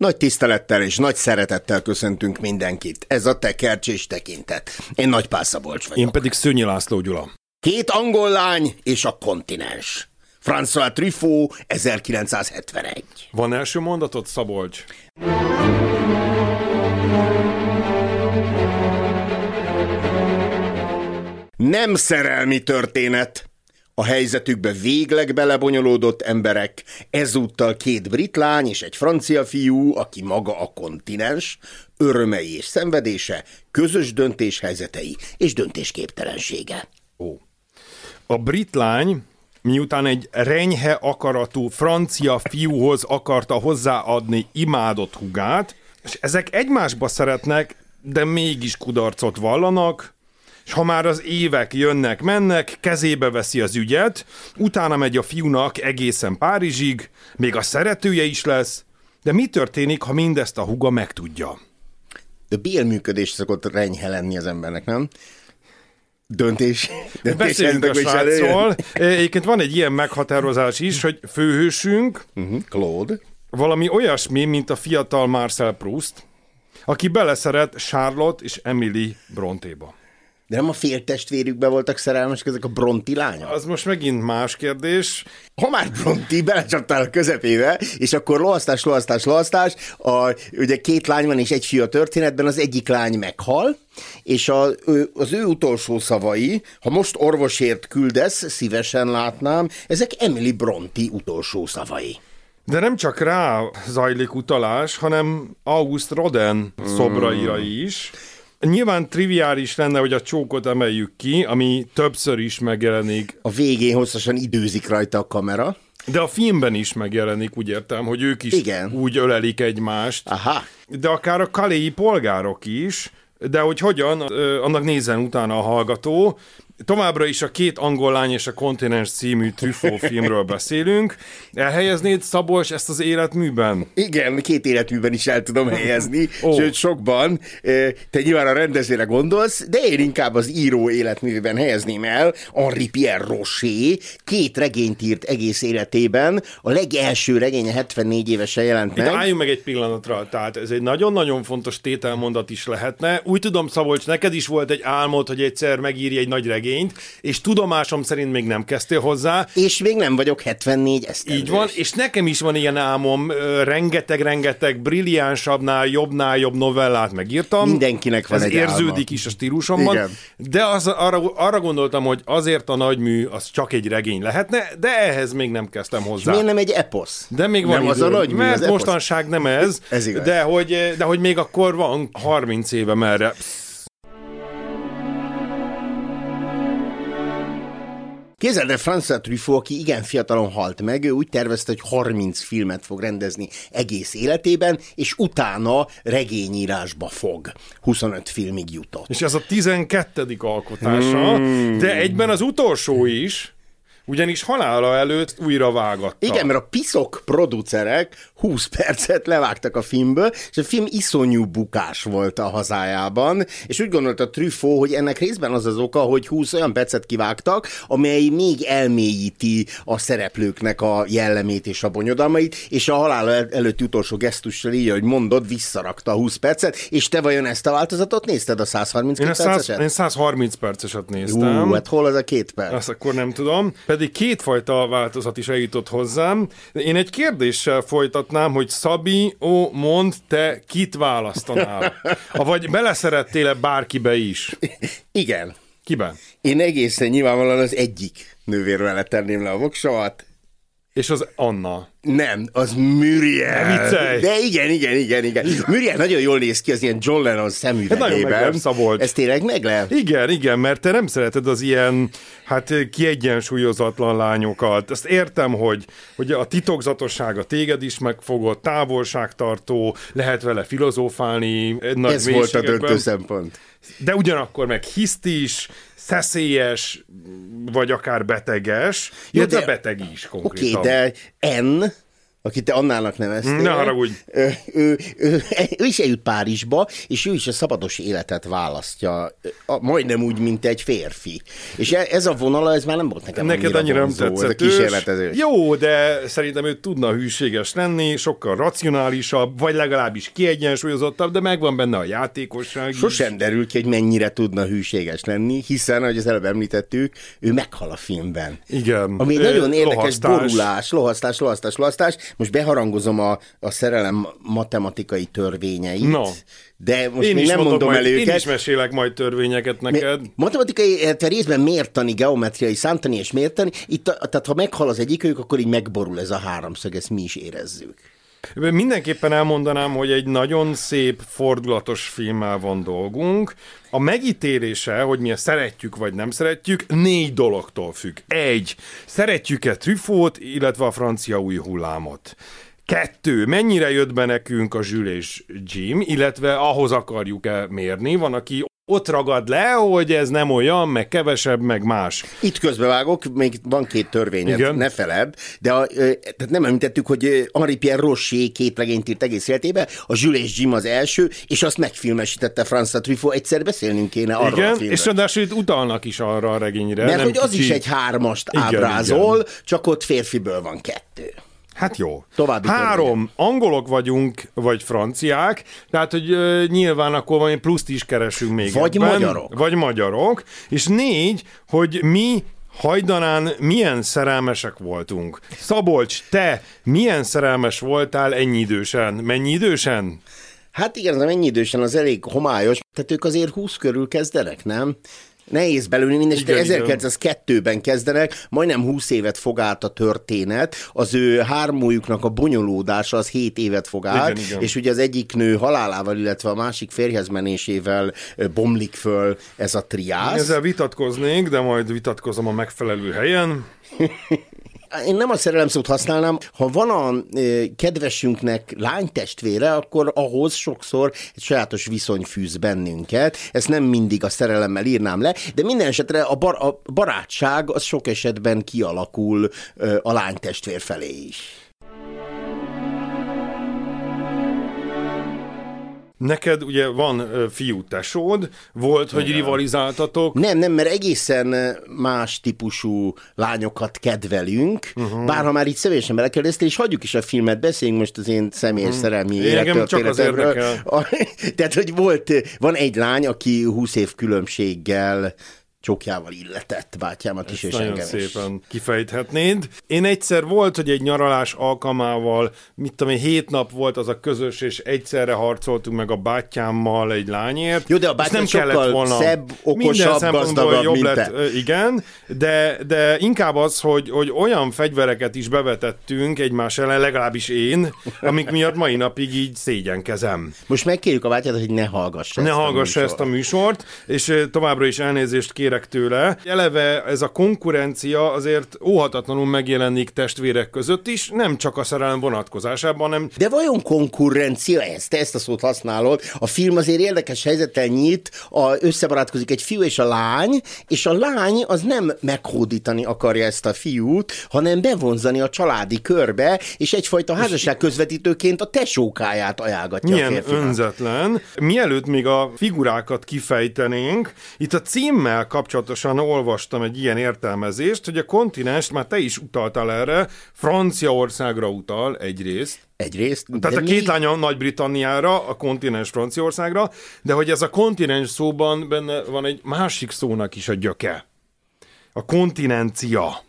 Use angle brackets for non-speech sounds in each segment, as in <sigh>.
Nagy tisztelettel és nagy szeretettel köszöntünk mindenkit. Ez a tekercs és tekintet. Én Nagy Pászabolcs vagyok. Én pedig Szőnyi László Gyula. Két angol lány és a kontinens. François Truffaut, 1971. Van első mondatot, Szabolcs? Nem szerelmi történet. A helyzetükbe végleg belebonyolódott emberek, ezúttal két brit lány és egy francia fiú, aki maga a kontinens, örömei és szenvedése, közös döntéshelyzetei és döntésképtelensége. Ó. A brit lány, miután egy renyhe akaratú francia fiúhoz akarta hozzáadni imádott hugát, és ezek egymásba szeretnek, de mégis kudarcot vallanak, és ha már az évek jönnek-mennek, kezébe veszi az ügyet, utána megy a fiúnak egészen Párizsig, még a szeretője is lesz, de mi történik, ha mindezt a huga megtudja? De bélműködés szokott renyhe lenni az embernek, nem? Döntés. döntés Beszéljünk a srácról. Egyébként van egy ilyen meghatározás is, hogy főhősünk uh-huh. Claude. valami olyasmi, mint a fiatal Marcel Proust, aki beleszeret Charlotte és Emily Brontéba. De nem a féltestvérükbe voltak szerelmesek ezek a Bronti lányok? Az most megint más kérdés. Ha már Bronti belecsaptál a közepébe, és akkor loasztás, loasztás, loasztás, a, ugye két lány van és egy fiú a történetben, az egyik lány meghal, és a, az ő utolsó szavai, ha most orvosért küldesz, szívesen látnám, ezek Emily Bronti utolsó szavai. De nem csak rá zajlik utalás, hanem August Roden szobraira is. Nyilván triviális lenne, hogy a csókot emeljük ki, ami többször is megjelenik. A végén hosszasan időzik rajta a kamera. De a filmben is megjelenik, úgy értem, hogy ők is Igen. úgy ölelik egymást. Aha. De akár a kaléi polgárok is, de hogy hogyan, annak nézzen utána a hallgató. Továbbra is a két angol lány és a kontinens című Truffaut filmről beszélünk. Elhelyeznéd Szabolcs ezt az életműben? Igen, két életműben is el tudom helyezni, <laughs> oh. sőt sokban. Te nyilván a rendezőre gondolsz, de én inkább az író életművében helyezném el. Henri Pierre Rocher két regényt írt egész életében. A legelső regénye 74 évesen jelent meg. Itt álljunk meg egy pillanatra, tehát ez egy nagyon-nagyon fontos tételmondat is lehetne. Úgy tudom, Szabolcs, neked is volt egy álmod, hogy egyszer megírj egy nagy regényt, és tudomásom szerint még nem kezdtél hozzá. És még nem vagyok 74 esztendős. Így van, és nekem is van ilyen álmom, rengeteg-rengeteg brilliánsabbnál, jobbnál jobb novellát megírtam. Mindenkinek van Ez egy érződik álma. is a stílusomban. Igen. De az, arra, arra gondoltam, hogy azért a nagymű az csak egy regény lehetne, de ehhez még nem kezdtem hozzá. Miért nem egy eposz? De még van nem idő, az a nagy mert az eposz. mostanság nem ez, Ez igaz. de hogy, de hogy még akkor van 30 éve merre. Képzeld el, François Truffaut, aki igen fiatalon halt meg, ő úgy tervezte, hogy 30 filmet fog rendezni egész életében, és utána regényírásba fog. 25 filmig jutott. És ez a 12. alkotása, Hmm. de egyben az utolsó is, ugyanis halála előtt újra vágatta. Igen, mert a piszok producerek 20 percet levágtak a filmből, és a film iszonyú bukás volt a hazájában, és úgy gondolta Truffaut, hogy ennek részben az az oka, hogy 20 olyan percet kivágtak, amely még elmélyíti a szereplőknek a jellemét és a bonyodalmait, és a halála el- előtti utolsó gesztussal így, hogy mondod, visszarakta a 20 percet, és te vajon ezt a változatot nézted a 132 Én, a 100, perceset? én 130 perceset néztem. Ú, hát hol az a két perc? Azt akkor nem tudom. Pedig kétfajta változat is eljutott hozzám. Én egy kérdéssel folytatnám, hogy Szabi, ó, mond, te kit választanál? <laughs> Vagy beleszerettél-e bárkibe is? Igen. Kiben? Én egészen nyilvánvalóan az egyik nővérvel tenném le a voksavat, És az Anna. Nem, az Muriel. Ne! De igen, igen, igen, igen. Muriel nagyon jól néz ki az ilyen John Lennon nagyon szemüvegében. meglepszabolt. Ez tényleg meglep? Igen, igen, mert te nem szereted az ilyen, hát kiegyensúlyozatlan lányokat. Ezt értem, hogy, hogy a titokzatossága téged is megfogott, távolságtartó, lehet vele filozófálni. Nagy Ez volt a döntő szempont. De ugyanakkor meg hisztis, szeszélyes, vagy akár beteges, Jó, illetve de- beteg is Oké, konkrétan. de N, akit te Annának neveztél. Ne haragudj. Ő, ő, ő, ő is eljut Párizsba, és ő is a szabados életet választja, a, majdnem úgy, mint egy férfi. És e- ez a vonala, ez már nem volt nekem Neked annyira nem ez tetszett kísérletezés. Jó, de szerintem ő tudna hűséges lenni, sokkal racionálisabb, vagy legalábbis kiegyensúlyozottabb, de megvan benne a játékosság is. Sosem derül ki, hogy mennyire tudna hűséges lenni, hiszen, ahogy az előbb említettük, ő meghal a filmben. Igen. Ami nagyon érdekes lohasztás. borulás, lohasztás, lohasztás, lohasztás. Most beharangozom a, a szerelem matematikai törvényeit, No. de most Én még nem mondom majd, el én őket. is mesélek majd törvényeket neked. Matematikai, illetve részben mértani, geometriai, számtani és mértani, itt, tehát ha meghal az egyikőjük, akkor így megborul ez a háromszög, ezt mi is érezzük. Mindenképpen elmondanám, hogy egy nagyon szép, fordulatos filmmel van dolgunk. A megítélése, hogy mi ezt szeretjük vagy nem szeretjük, négy dologtól függ. Egy, szeretjük-e Truffaut, illetve a francia új hullámot. Kettő, mennyire jött be nekünk a Jules és Jim, illetve ahhoz akarjuk-e mérni. Van, aki ott ragad le, hogy ez nem olyan, meg kevesebb, meg más. Itt közbevágok, még van két törvényed, Igen. ne feled, de a, tehát nem említettük, hogy Henri Pierre Rocher két regényt írt egész életébe, a Jules és Jim az első, és azt megfilmesítette François Truffaut, egyszer beszélnünk kéne arról a Igen, filmről. és ráadásul itt utalnak is arra a regényre. Mert hogy az kicsi- is egy hármast Igen, ábrázol, igen. csak ott férfiből van kettő. Hát jó. További Három, angolok vagyunk, vagy franciák, tehát, hogy ö, nyilván akkor valami pluszt is keresünk még Vagy ebben. magyarok. Vagy magyarok. És négy, hogy mi hajdanán milyen szerelmesek voltunk. Szabolcs, te milyen szerelmes voltál ennyi idősen? Mennyi idősen? Hát igen, a mennyi idősen az elég homályos, tehát ők azért 20 körül kezdenek, nem? Nehéz belőni, Igen, igen. 1902-ben kezdenek, majdnem 20 évet fog át a történet, az ő hármójuknak a bonyolódása az 7 évet fog át, Igen, igen. és ugye az egyik nő halálával, illetve a másik férjhez menésével bomlik föl ez a triász. Ezzel vitatkoznék, de majd vitatkozom a megfelelő helyen. <laughs> Én nem a szerelem szót használnám, ha van a ö, kedvesünknek lánytestvére, akkor ahhoz sokszor egy sajátos viszony fűz bennünket. Ezt nem mindig a szerelemmel írnám le, de minden esetre a, bar- a barátság az sok esetben kialakul ö, a lánytestvér felé is. Neked ugye van fiú tesód, volt, hogy rivalizáltatok, Nem, nem, mert egészen más típusú lányokat kedvelünk, uh-huh. bár ha már itt személyesen belekérdeztél, és hagyjuk is a filmet, beszéljünk most az én személyes uh-huh. szerelmi élettörténetemről. <laughs> A- Tehát, hogy volt, van egy lány, aki 20 év különbséggel csokjával illetett bátyámat is, és Nagyon engem is. szépen kifejthetnéd. Én egyszer volt, hogy egy nyaralás alkalmával, mit tudom én, hét nap volt az a közös, és egyszerre harcoltunk meg a bátyámmal egy lányért. Jó, de a és bátyám sokkal szebb, Minden okosabb, szempontból gazdagabb, jobb mint lett, te. igen, de, de inkább az, hogy, hogy olyan fegyvereket is bevetettünk egymás ellen, legalábbis én, amik miatt mai napig így szégyenkezem. Most megkérjük a bátyát, hogy ne hallgassa Ne ezt hallgassa a ezt a műsort, és továbbra is elnézést kérek tőle. Eleve ez a konkurencia azért óhatatlanul megjelenik testvérek között is, nem csak a szerelem vonatkozásában, hanem De vajon konkurencia ez? Te ezt a szót használod. A film azért érdekes helyzettel nyit, a, összebarátkozik egy fiú és a lány, és a lány az nem meghódítani akarja ezt a fiút, hanem bevonzani a családi körbe, és egyfajta házasság közvetítőként a tesókáját ajánlgatja a milyen férfinak. önzetlen. Mielőtt még a figurákat kifejtenénk, itt a címmel kapcsolatosan olvastam egy ilyen értelmezést, hogy a kontinens, már te is utaltál erre, Franciaországra utal egyrészt, Egyrészt. Tehát a két még- lánya Nagy-Britanniára, a kontinens Franciaországra, de hogy ez a kontinens szóban benne van egy másik szónak is a gyöke. A kontinencia.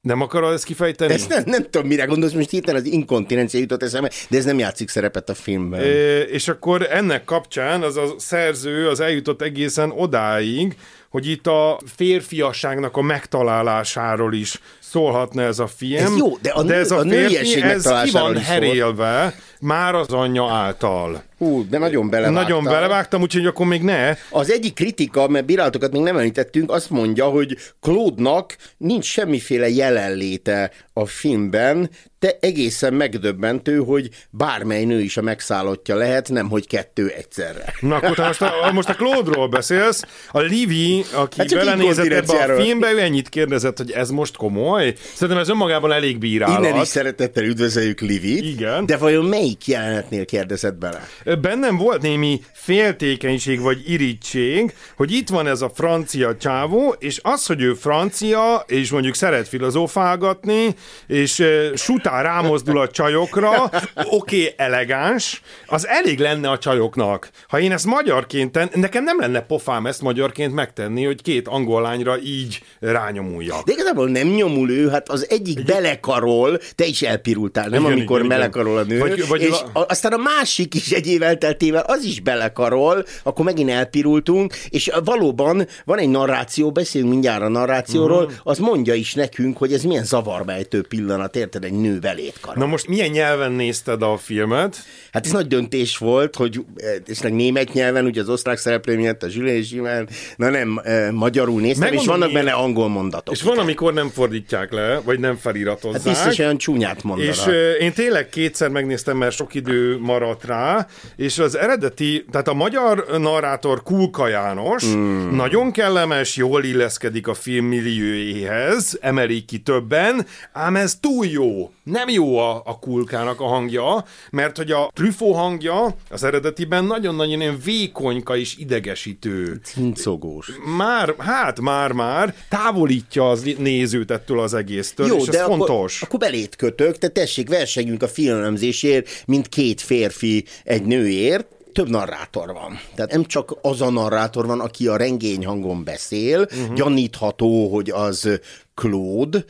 Nem akarod ezt kifejteni? Ezt nem, nem tudom, mire gondolsz, most hirtelen az inkontinencia jutott eszembe, de ez nem játszik szerepet a filmben. É, és akkor ennek kapcsán az a szerző az eljutott egészen odáig, hogy itt a férfiasságnak a megtalálásáról is szólhatna ez a film. Ez jó, de a de ez a, a férfi, ez ki van herélve már az anyja által. Hú, de nagyon belevágtam. Nagyon belevágtam, úgyhogy akkor még ne. Az egyik kritika, mert bírálatokat még nem említettünk, azt mondja, hogy Claude-nak nincs semmiféle jelenléte a filmben, te egészen megdöbbentő, hogy bármely nő is a megszállottja lehet, nem hogy kettő egyszerre. Na akkor te most a, most a Claude-ról beszélsz. A Livi, aki Hát belenézett ebbe a filmbe, ő ennyit kérdezett, hogy ez most komoly. Szerintem ez önmagában elég bírálat. Innen is szeretettel üdvözöljük Livit. Igen. De vajon melyik jelenetnél kérdezett bele? Bennem volt némi féltékenység vagy irítség, hogy itt van ez a francia csávó, és az, hogy ő francia, és mondjuk szeret filozófálgatni, és uh, sután rámozdul a csajokra, <laughs> oké, okay, elegáns, az elég lenne a csajoknak. Ha én ezt magyarként ten, nekem nem lenne pofám ezt magyarként megtenni, hogy két angol lányra így rányomuljak. De igazából nem nyomul ő, hát az egyik belekarol, te is elpirultál, nem Igen, amikor igen, belekarol a nő, Vagy- vagy és a, aztán a másik is egy év elteltével, az is belekarol, akkor megint elpirultunk, és valóban van egy narráció, beszélünk mindjárt a narrációról, Mhm. az mondja is nekünk, hogy ez milyen zavarbejtő pillanat, érted, egy nő velét karol. Na most milyen nyelven nézted a filmet? Hát ez nagy döntés volt, hogy és meg német nyelven, ugye az osztrák szereplő miatt, a Zsülé Zsimán, na nem, eh, magyarul néztem, és Megmondom, vannak miért. benne angol mondatok. És van, amikor nem fordítják le, vagy nem feliratozzák. Hát biztos olyan csúnyát mondanak. És ö, én tényleg kétszer megnéztem, mert sok idő maradt rá, és az eredeti, tehát a magyar narrátor Kulka János mm. nagyon kellemes, jól illeszkedik a film milliójéhez, emelik ki többen, ám ez túl jó. Nem jó a, a Kulkának a hangja, mert hogy a Trüffo hangja az eredetiben nagyon-nagyon ilyen vékonyka és idegesítő. Cincogós. Már, hát már-már távolítja az nézőt ettől az egésztől, és ez akkor, fontos. akkor belét kötök, te tessék, versenyünk a filmemzésért, mint két férfi egy nőért, több narrátor van. Tehát nem csak az a narrátor van, aki a rengény hangon beszél, uh-huh. gyanítható, hogy az Claude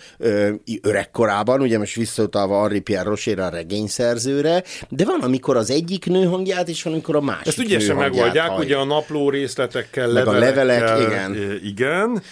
öregkorában, ugye most visszautalva Henri Pierre Rocher a regényszerzőre, de van, amikor az egyik nő hangját, és van, amikor a másik Ezt ügyesen megoldják, hallja. ugye a napló részletekkel, Meg a levelek, igen. igen.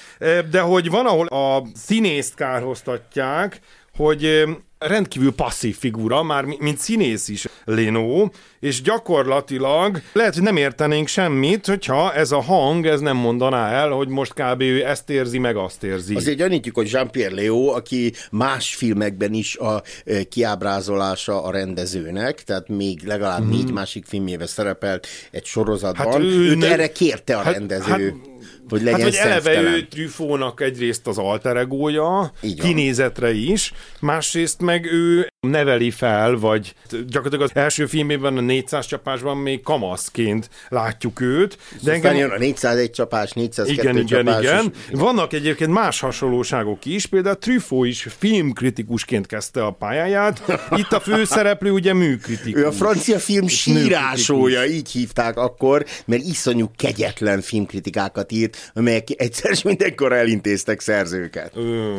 De hogy van, ahol a színészt kárhoztatják, hogy rendkívül passzív figura, már mi- mint színész is Leno, és gyakorlatilag lehet, hogy nem értenénk semmit, hogyha ez a hang, ez nem mondaná el, hogy most kb. ő ezt érzi, meg azt érzi. Azért gyanítjuk, hogy Jean-Pierre Léo, aki más filmekben is a eh, kiábrázolása a rendezőnek, tehát még legalább mm. négy másik filmjével szerepelt egy sorozatban. Hát ő Őt nem- erre kérte a hát- rendező, hát- hogy legyen Hát, hogy eleve ő Trüfónak egyrészt az alter egója, kinézetre is, másrészt meg ő neveli fel, vagy gyakorlatilag az első filmében, a 400 csapásban még kamaszként látjuk őt. De jön a 401 csapás, 402 igen, igen, csapás. igen. és- Vannak egyébként más hasonlóságok is, például Truffaut is filmkritikusként kezdte a pályáját. Itt a főszereplő ugye műkritikus. Ő a francia film sírásója, így hívták akkor, mert iszonyú kegyetlen filmkritikákat írt, amelyek egyszer és mindenkor elintéztek szerzőket. Ö,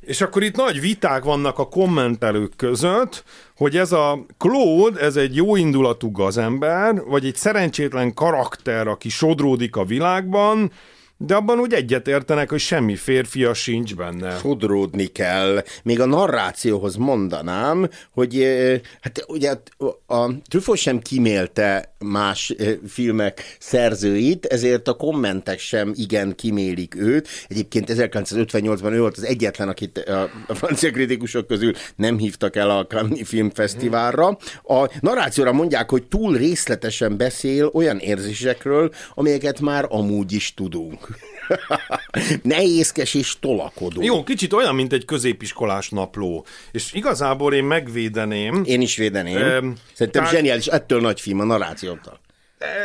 és akkor itt nagy viták vannak a kommentelők között, hogy ez a Claude, ez egy jó indulatú gazember, vagy egy szerencsétlen karakter, aki sodródik a világban, de abban úgy egyetértenek, hogy semmi férfia sincs benne. Sodródni kell. Még a narrációhoz mondanám, hogy hát ugye a Truffaut sem kimélte más filmek szerzőit, ezért a kommentek sem igen kimélik őt. Egyébként 1958-ban ő volt az egyetlen, akit a francia kritikusok közül nem hívtak el a Cannes Filmfesztiválra. A narrációra mondják, hogy túl részletesen beszél olyan érzésekről, amelyeket már amúgy is tudunk. Nehézkes és tolakodó. Jó, kicsit olyan, mint egy középiskolás napló. És igazából én megvédeném, Én is védeném. Em, Szerintem tehát- zseniális, ettől nagy film a narrációtól.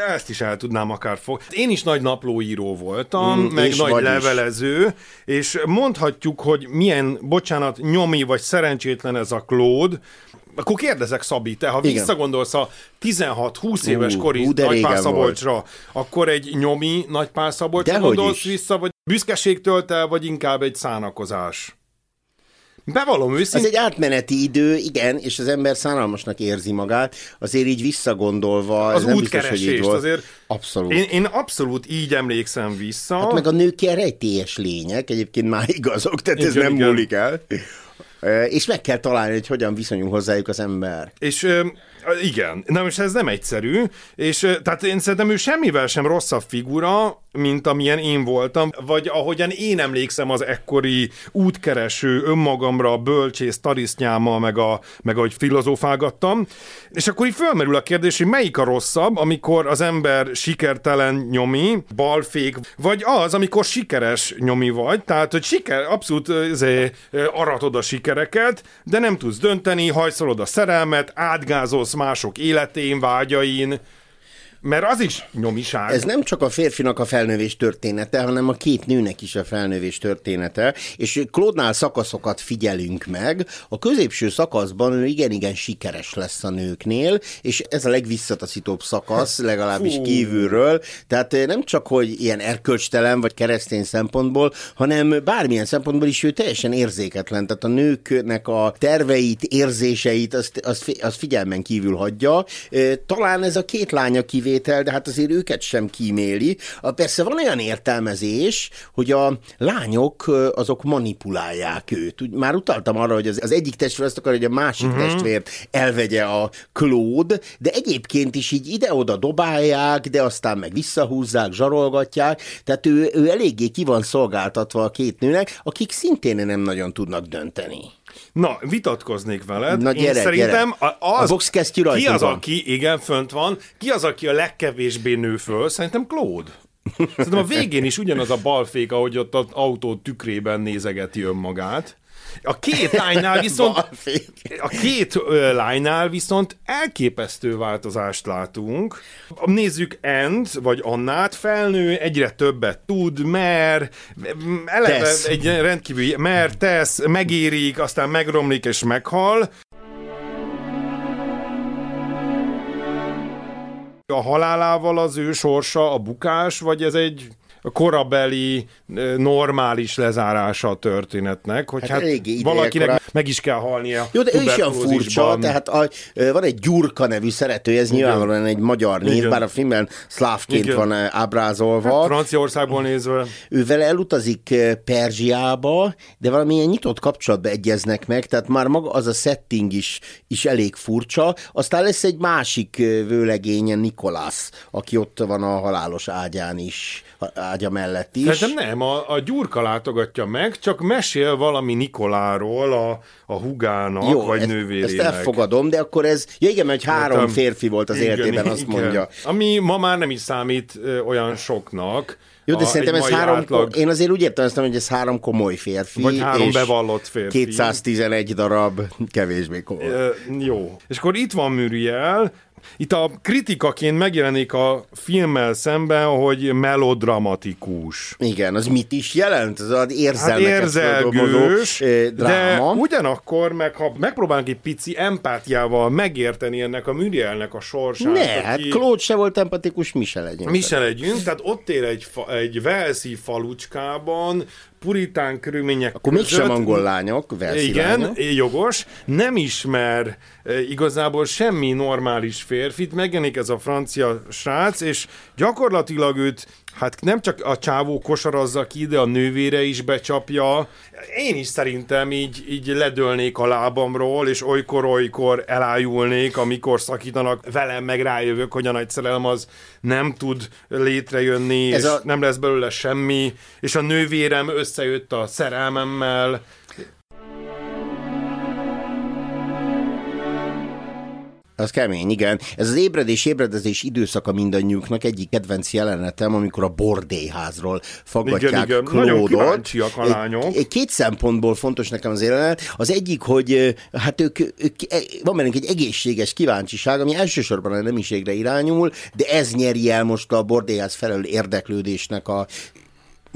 Ezt is el tudnám akár fog. Én is nagy naplóíró voltam, Mm, meg nagy levelező, és mondhatjuk, hogy milyen, bocsánat, nyomi vagy szerencsétlen ez a Claude, akkor kérdezek, Szabi, te ha Igen. visszagondolsz a 16-20 éves Ú, kori de Nagypál Szabolcsra, akkor egy nyomi Nagypál Szabolcsra gondolsz is. vissza, vagy büszkeségtől te, vagy inkább egy szánakozás? Bevallom őszintén. Ez egy átmeneti idő, igen, és az ember szánalmasnak érzi magát, azért így visszagondolva. Az ez útkeresést volt. azért. Abszolút. Én, én abszolút így emlékszem vissza. Hát meg a nők ilyen rejtélyes lények, egyébként már igazok, tehát ez Igen, nem igen. múlik el. És meg kell találni, hogy hogyan viszonyul hozzájuk az ember. És igen, na most ez nem egyszerű, és tehát én szerintem ő semmivel sem rosszabb figura, mint amilyen én voltam, vagy ahogyan én emlékszem az ekkori útkereső önmagamra, bölcsész, tarisznyámmal, meg, a, meg ahogy filozófálgattam. És akkor így fölmerül a kérdés, hogy melyik a rosszabb, amikor az ember sikertelen nyomi, balfék, vagy az, amikor sikeres nyomi vagy, tehát, hogy siker, abszolút ö, aratod a sikereket, de nem tudsz dönteni, hajszolod a szerelmet, átgázolsz mások életén, vágyain, mert az is nyomiság. Ez nem csak a férfinak a felnővés története, hanem a két nőnek is a felnővés története, és Klódnál szakaszokat figyelünk meg. A középső szakaszban ő igen-igen sikeres lesz a nőknél, és ez a legvisszataszítóbb szakasz, legalábbis Fú. kívülről. Tehát eh, nem csak, hogy ilyen erkölcstelen vagy keresztény szempontból, hanem bármilyen szempontból is ő teljesen érzéketlen. Tehát a nőknek a terveit, érzéseit, azt, azt, azt figyelmen kívül hagyja. Talán ez a két lánya kivétel, de hát azért őket sem kíméli. Persze van olyan értelmezés, hogy a lányok azok manipulálják őt. Már utaltam arra, hogy az, egyik testvér azt akar, hogy a másik uh-huh. testvért elvegye a Claude, de egyébként is így ide-oda dobálják, de aztán meg visszahúzzák, zsarolgatják, tehát ő, ő eléggé ki van szolgáltatva a két nőnek, akik szintén nem nagyon tudnak dönteni. Na, vitatkoznék veled. Na, gyere, Én szerintem gyere. az, A boxkesztyű ki rajtunk az, van. aki, igen, fönt van, ki az, aki a legkevésbé nő föl? Szerintem Claude. Szerintem a végén is ugyanaz a balfék, ahogy ott az autó tükrében nézegeti önmagát. A két lánynál viszont a két lánynál viszont elképesztő változást látunk. Nézzük Ent, vagy Annát, felnő, egyre többet tud, mer, eleve Tesz. egy rendkívül, mer, tesz, megérik, aztán megromlik és meghal. A halálával az ő sorsa a bukás, vagy ez egy korabeli, normális lezárása a történetnek, hogy Hát hát, valakinek korá- meg is kell halnia. Jó, de ő is olyan furcsa, tehát a, van egy Gyurka nevű szerető, ez nyilvánvalóan egy magyar név, Igen. bár a filmben szlávként Igen. van ábrázolva. Franciaországból nézve. ő vele elutazik Perzsiába, de valamilyen nyitott kapcsolatba egyeznek meg, tehát már maga az a setting is, is elég furcsa. Aztán lesz egy másik vőlegénye, Nikolász, aki ott van a halálos ágyán is, ágya mellett is. Szerintem nem, a, a Gyurka látogatja meg, csak mesél valami Nikoláról a, a hugának, Jó, vagy ezt, nővérének. ezt elfogadom, de akkor ez, ja igen, mert három Értem. férfi volt az Igen, életében, azt igen. mondja. Ami ma már nem is számít ö, olyan soknak. Jó, de A- szerintem ez három, átlag- én azért úgy értelmeztem, hogy ez három komoly férfi. Vagy három és bevallott férfi. 211 darab kevésbé komoly. Ö, jó. És akkor itt van Muriel, itt a kritikaként megjelenik a filmmel szemben, hogy melodramatikus. Igen, az mit is jelent? Az az Hát érzelmeket feldolgozó, érzelgős, ö, de dráma. ugyanakkor, meg ha megpróbálunk egy pici empátiával megérteni ennek a Murielnek a sorsát, Ne, hát Claude se volt empatikus, mi se legyünk. mi se legyünk, tehát ott él egy, fa, egy velszi falucskában, puritán körülmények Akkor mégsem angol lányok, Igen, lányok. jogos. Nem ismer igazából semmi normális férfit, megjelenik ez a francia srác, és gyakorlatilag őt Hát nem csak a csávó kosarazza ki, de a nővére is becsapja. Én is szerintem így, így ledölnék a lábamról, és olykor-olykor elájulnék, amikor szakítanak. Velem, meg rájövök, hogy a nagy szerelem az nem tud létrejönni, Ez és a- nem lesz belőle semmi, és a nővérem összejött a szerelmemmel, Az kemény, igen. Ez az ébredés, ébredezés időszaka mindannyiuknak egyik kedvenc jelenetem, amikor a bordélyházról faggatják Igen, igen. Kíváncsiak a lányok. Két szempontból fontos nekem az jelenet. Az egyik, hogy hát ők, ők, e- van bennünk egy egészséges kíváncsiság, ami elsősorban a nemiségre irányul, de ez nyeri el most a bordélyház felől érdeklődésnek a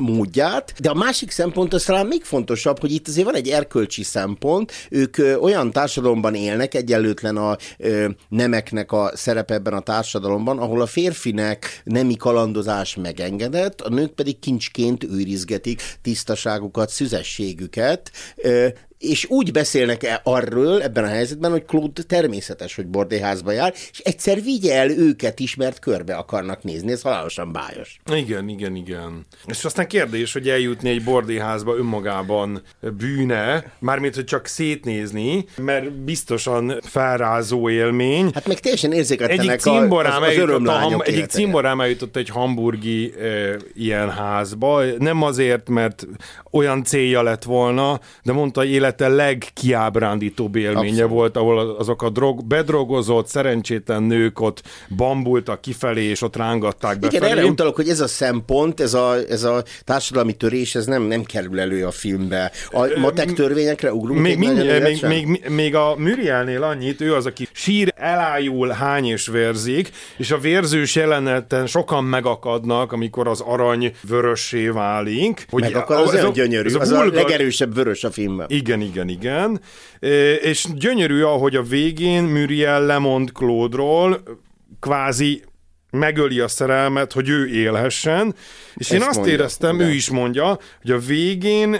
módját, de a másik szempont az talán még fontosabb, hogy itt azért van egy erkölcsi szempont, ők olyan társadalomban élnek, egyenlőtlen a ö, nemeknek a szerepe ebben a társadalomban, ahol a férfinek nemi kalandozás megengedett, a nők pedig kincsként őrizgetik tisztaságukat, szüzességüket, ö, és úgy beszélnek -e arról ebben a helyzetben, hogy Claude természetes, hogy bordéházba jár, és egyszer vigye el őket is, mert körbe akarnak nézni, ez halálosan bájos. Igen, igen, igen. És aztán kérdés, hogy eljutni egy bordéházba önmagában bűne, mármint, hogy csak szétnézni, mert biztosan felrázó élmény. Hát meg teljesen érzéketlenek egyik cimborám, az, az eljutott, a egyik cimborám eljutott egy hamburgi e, ilyen házba, nem azért, mert olyan célja lett volna, de mondta, hogy élete legkiábrándítóbb élménye Abszolút. volt, ahol azok a drog, bedrogozott, szerencsétlen nők ott bambultak kifelé, és ott rángatták befelé. Igen, erre utalok, hogy ez a szempont, ez a, ez a társadalmi törés, ez nem, nem kerül elő a filmbe. A matek törvényekre ugrunk még, mind, még, még, még, még a Murielnél annyit, ő az, aki sír, elájul, hány és vérzik, és a vérzős jeleneten sokan megakadnak, amikor az arany vörössé válik. Hogy Megakad, az, az, az, gyönyörű, az, a, az a legerősebb vörös a filmben. Igen, igen, igen. És gyönyörű, ahogy a végén Muriel lemond Claude-ról, kvázi megöli a szerelmet, hogy ő élhessen, és Ezt én azt mondja, éreztem, de. ő is mondja, hogy a végén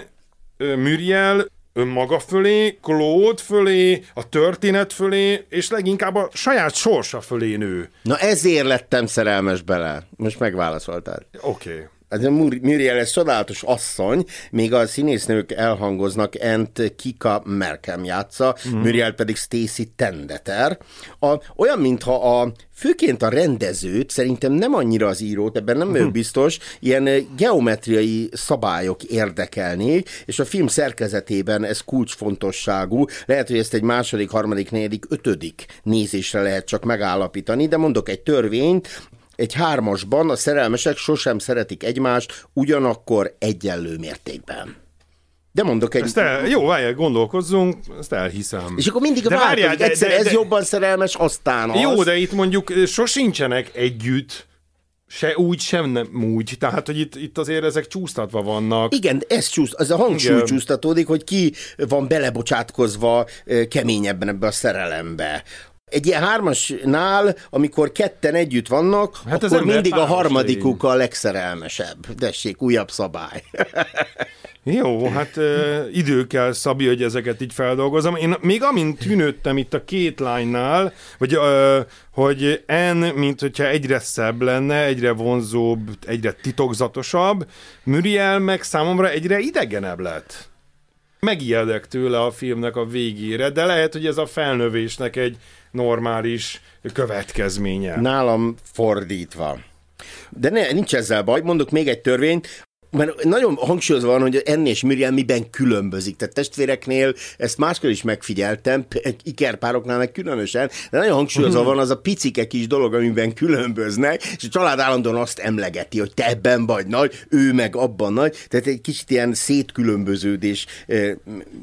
Muriel önmaga fölé, Claude fölé, a történet fölé, és leginkább a saját sorsa fölé nő. Na ezért lettem szerelmes bele. Most megválaszoltál. Oké. Okay. Ez a Muriel, ez csodálatos asszony, még a színésznők elhangoznak, Ent Kika Merkem játsza, mm. Muriel pedig Stacy Tendeter. A, olyan, mintha a főként a rendezőt, szerintem nem annyira az írót, ebben nem vagyok mhm. biztos, ilyen geometriai szabályok érdekelnék, és a film szerkezetében ez kulcsfontosságú. Lehet, hogy ezt egy második, harmadik, negyedik, ötödik nézésre lehet csak megállapítani, de mondok egy törvényt, egy hármasban a szerelmesek sosem szeretik egymást ugyanakkor egyenlő mértékben. De mondok egy... Ezt el, jó, várjál, gondolkozzunk, ezt elhiszem. És akkor mindig de várjál, hogy egyszer de, de, ez jobban szerelmes, aztán az. Jó, de itt mondjuk sosincsenek együtt, se úgy, sem nem úgy. Tehát, hogy itt, itt azért ezek csúsztatva vannak. Igen, ez csúszt, az a hangsúly Igen. csúsztatódik, hogy ki van belebocsátkozva keményebben ebbe a szerelembe egy ilyen hármasnál, amikor ketten együtt vannak, hát akkor mindig a harmadikuk a legszerelmesebb. Dessék, újabb szabály. <laughs> Jó, hát ö, idő kell, Szabi, hogy ezeket így feldolgozom. Én még amint tűnődtem itt a két lánynál, vagy ö, hogy en, mint hogyha egyre szebb lenne, egyre vonzóbb, egyre titokzatosabb, Muriel meg számomra egyre idegenebb lett. Megijedek tőle a filmnek a végére, de lehet, hogy ez a felnövésnek egy normális következménye. Nálam fordítva. De ne, nincs ezzel baj. Mondok még egy törvényt, mert nagyon hangsúlyozva van, hogy Enni és Miriam miben különbözik. Tehát testvéreknél ezt máskor is megfigyeltem, ikerpároknál meg különösen, de nagyon hangsúlyozva mhm. van az a picike kis dolog, amiben különböznek, és a család állandóan azt emlegeti, hogy te ebben vagy nagy, ő meg abban nagy, tehát egy kicsit ilyen szétkülönböződés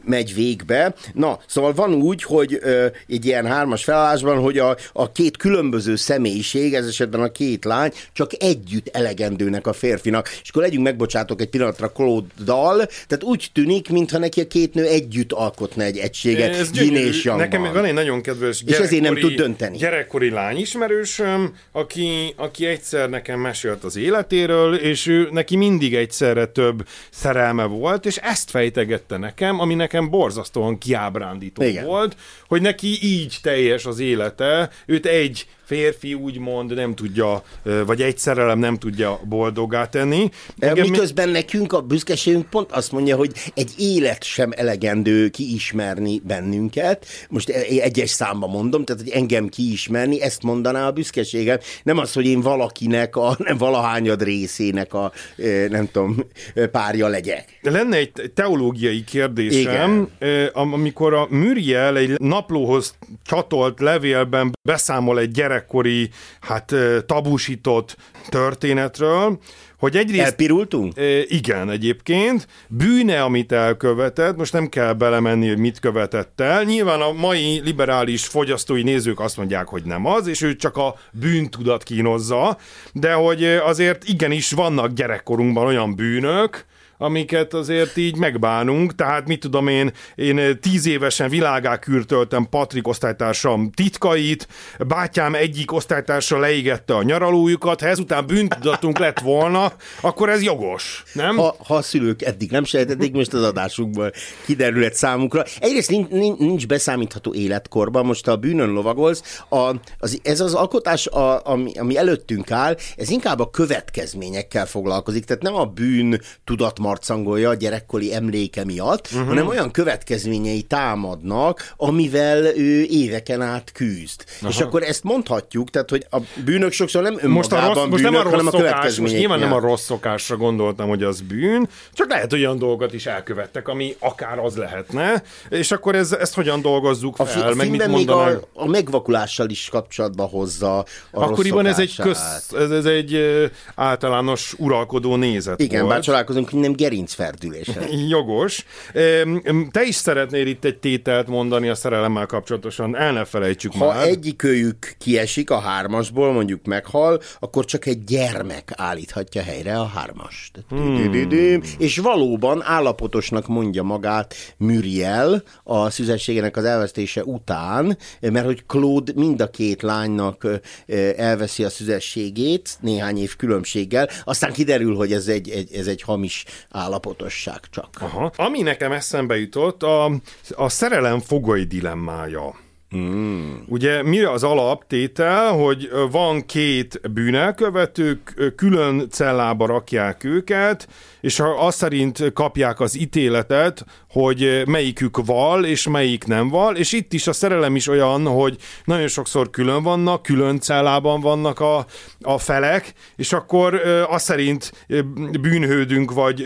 megy végbe. Na, szóval van úgy, hogy egy ilyen hármas felállásban, hogy a, a két különböző személyiség, ez esetben a két lány, csak együtt elegendőnek a férfinak. És akkor legyünk megbocsátani, bocsátok egy pillanatra Claude-dal, tehát úgy tűnik, mintha neki a két nő együtt alkotna egy egységet, Ez és Nekem van egy nagyon kedves és ezért nem tud dönteni. gyerekkori lányismerősöm, aki, aki egyszer nekem mesélt az életéről, és ő neki mindig egyszerre több szerelme volt, és ezt fejtegette nekem, ami nekem borzasztóan kiábrándító Igen. volt, hogy neki így teljes az élete, őt egy férfi úgymond nem tudja, vagy egy szerelem nem tudja boldogá tenni. Igen, Miközben mi... nekünk a büszkeségünk pont azt mondja, hogy egy élet sem elegendő kiismerni bennünket. Most e- egyes számba mondom, tehát hogy engem kiismerni, ezt mondaná a büszkeségem. Nem az, hogy én valakinek, a nem valahányad részének a nem tudom, párja legyek. Lenne egy teológiai kérdésem, Igen. amikor a Muriel egy naplóhoz csatolt levélben beszámol egy gyerek gyerekkori, hát tabusított történetről, hogy egyrészt... Elpirultunk? Igen, egyébként. Bűne, amit elkövetett, most nem kell belemenni, hogy mit követett el. Nyilván a mai liberális fogyasztói nézők azt mondják, hogy nem az, és ő csak a bűntudat kínozza, de hogy azért igenis vannak gyerekkorunkban olyan bűnök, amiket azért így megbánunk, tehát mit tudom én, én tíz évesen világá kürtöltem Patrik osztálytársam titkait, bátyám egyik osztálytársa leégette a nyaralójukat, ha ezután bűntudatunk lett volna, akkor ez jogos, nem? Ha, ha a szülők eddig nem sejtették, most az adásukból kiderülhet számukra. Egyrészt nincs, nincs beszámítható életkorban, most a bűnön lovagolsz, a, az, ez az alkotás, a, ami, ami előttünk áll, ez inkább a következményekkel foglalkozik, tehát nem a bűn tudatmarcangolja a gyerekkori emléke miatt, uh-huh. hanem olyan következményei támadnak, amivel ő éveken át küzd. Aha. És akkor ezt mondhatjuk, tehát hogy a bűnök sokszor nem önmagában most a rossz, bűnök, most nem a rossz hanem a szokás, most nyilván nem a rossz szokásra gondoltam, hogy az bűn, csak lehet olyan dolgokat is elkövettek, ami akár az lehetne, és akkor ez, ezt hogyan dolgozzuk fel, a fi- meg mit mondanak? A, a megvakulással is kapcsolatba hozza a Akkoriban ez egy, köz, ez, ez egy általános uralkodó nézet Igen, volt. bár csodálkozunk, hogy nem gerincferdülése. <laughs> Jogos. Te is szeretnél itt egy tételt mondani a szerelemmel kapcsolatosan, el ne felejtsük ha már. Ha egyikőjük kiesik a hármasból, mondjuk meghal, akkor csak egy gyermek állíthatja helyre a hármast. Hmm. És valóban állapotosnak mondja magát Muriel a szüzességének az elvesztése után, mert hogy Claude mind a két lánynak elveszi a szüzességét néhány év különbséggel, aztán kiderül, hogy ez egy, egy, ez egy hamis állapotosság csak. Aha. Ami nekem eszembe jutott, a, a szerelem fogai dilemmája. Mm. Ugye mire az alaptétel, hogy van két bűnelkövetők, külön cellába rakják őket, és ha azt szerint kapják az ítéletet, hogy melyikük val, és melyik nem val, és itt is a szerelem is olyan, hogy nagyon sokszor külön vannak, külön cellában vannak a, a felek, és akkor azt szerint bűnhődünk, vagy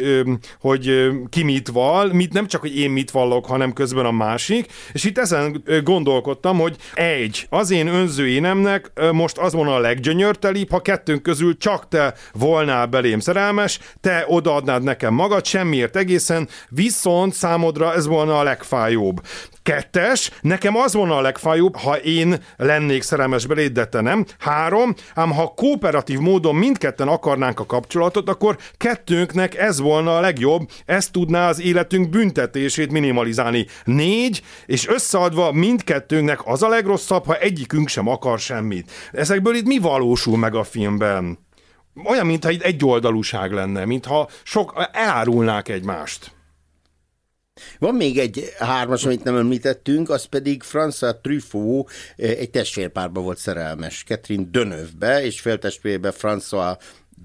hogy ki mit val, mit, nem csak, hogy én mit vallok, hanem közben a másik, és itt ezen gondolkodtam, hogy egy, az én önző énemnek most az volna a leggyönyörtelibb, ha kettőnk közül csak te volnál belém szerelmes, te oda adnád nekem magad, semmiért egészen, viszont számodra ez volna a legfájóbb. Kettes, nekem az volna a legfájóbb, ha én lennék szerelmes beléd, de te nem. Három, ám ha kooperatív módon mindketten akarnánk a kapcsolatot, akkor kettőnknek ez volna a legjobb, ez tudná az életünk büntetését minimalizálni. Négy, és összeadva mindkettőnknek az a legrosszabb, ha egyikünk sem akar semmit. Ezekből itt mi valósul meg a filmben? olyan, mintha egy egyoldalúság lenne, mintha sok elárulnák egymást. Van még egy hármas, amit nem említettünk, az pedig François Truffaut eh, egy testvérpárba volt szerelmes, Catherine Dönövbe, és féltestvérébe François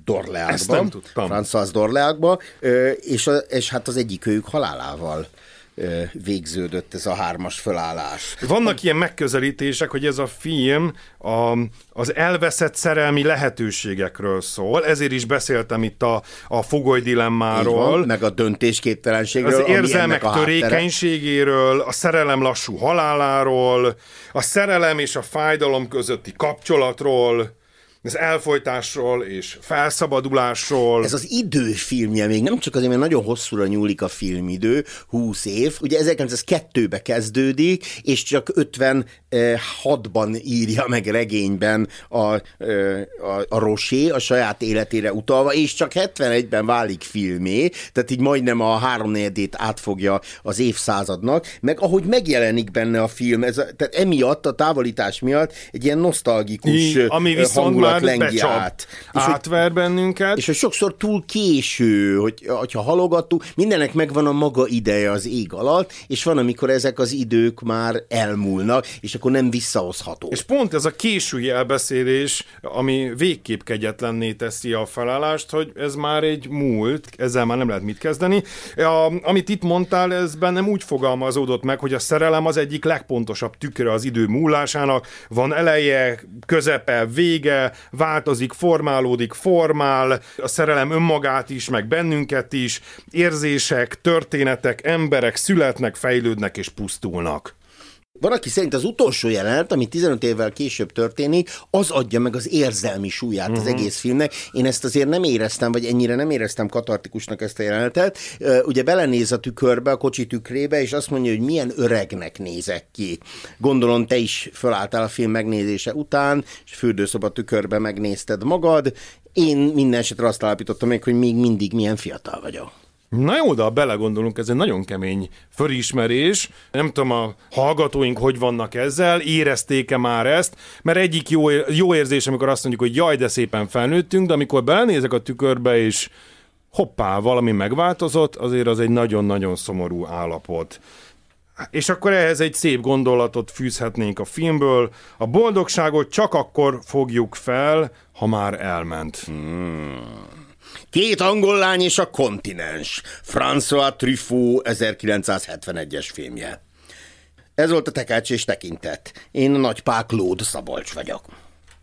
Dorleákba. François Dorleákba, eh, és, és hát az egyik őjük halálával végződött ez a hármas fölállás. Vannak ilyen megközelítések, hogy ez a film a, az elveszett szerelmi lehetőségekről szól, ezért is beszéltem itt a, a fogoly dilemmáról. Van, meg a döntésképtelenségről. Az érzelmek a törékenységéről, a szerelem lassú haláláról, a szerelem és a fájdalom közötti kapcsolatról, az elfolytásról és felszabadulásról. Ez az időfilmje még nem csak azért, mert nagyon hosszúra nyúlik a filmidő, 20 év, ugye 1902-be kezdődik, és csak 56-ban írja meg regényben a, a, a Rosé a saját életére utalva, és csak 71-ben válik filmé, tehát így majdnem a háromnegyedét átfogja az évszázadnak, meg ahogy megjelenik benne a film, ez a, tehát emiatt, a távolítás miatt egy ilyen nosztalgikus I, ami viszont már lengi át. És átver hogy, bennünket. És hogy sokszor túl késő, hogy, hogyha halogattuk, mindenek megvan a maga ideje az ég alatt, és van, amikor ezek az idők már elmúlnak, és akkor nem visszahozható. És pont ez a késői elbeszélés, ami végképp kegyetlenné teszi a felállást, hogy ez már egy múlt, ezzel már nem lehet mit kezdeni. A, amit itt mondtál, ez bennem úgy fogalmazódott meg, hogy a szerelem az egyik legpontosabb tükre az idő múlásának. Van eleje, közepe, vége, változik, formálódik, formál, a szerelem önmagát is, meg bennünket is, érzések, történetek, emberek születnek, fejlődnek és pusztulnak. Van, aki szerint az utolsó jelenet, ami 15 évvel később történik, az adja meg az érzelmi súlyát uh-huh. az mhm. egész filmnek. Én ezt azért nem éreztem, vagy ennyire nem éreztem katartikusnak ezt a jelenetet. Ugye belenéz a tükörbe, a kocsi tükrébe, és azt mondja, hogy milyen öregnek nézek ki. Gondolom, te is fölálltál a film megnézése után, és fürdőszoba tükörbe megnézted magad. Én minden esetre azt állapítottam meg, hogy még mindig milyen fiatal vagyok. Na jó, de ha belegondolunk, ez egy nagyon kemény fölismerés. Nem tudom, a hallgatóink hogy vannak ezzel, érezték-e már ezt, mert egyik jó, jó érzés, amikor azt mondjuk, hogy jaj, de szépen felnőttünk, de amikor belenézek a tükörbe, és hoppá, valami megváltozott, azért az egy nagyon-nagyon szomorú állapot. És akkor ehhez egy szép gondolatot fűzhetnénk a filmből. A boldogságot csak akkor fogjuk fel, ha már elment. Hmm. Két angol lány és a kontinens. François Truffaut 1971-es filmje. Ez volt a tekács és tekintet. Én Nagy Pák Lód Szabolcs vagyok.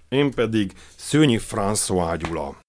Én pedig Szőnyi François Gyula.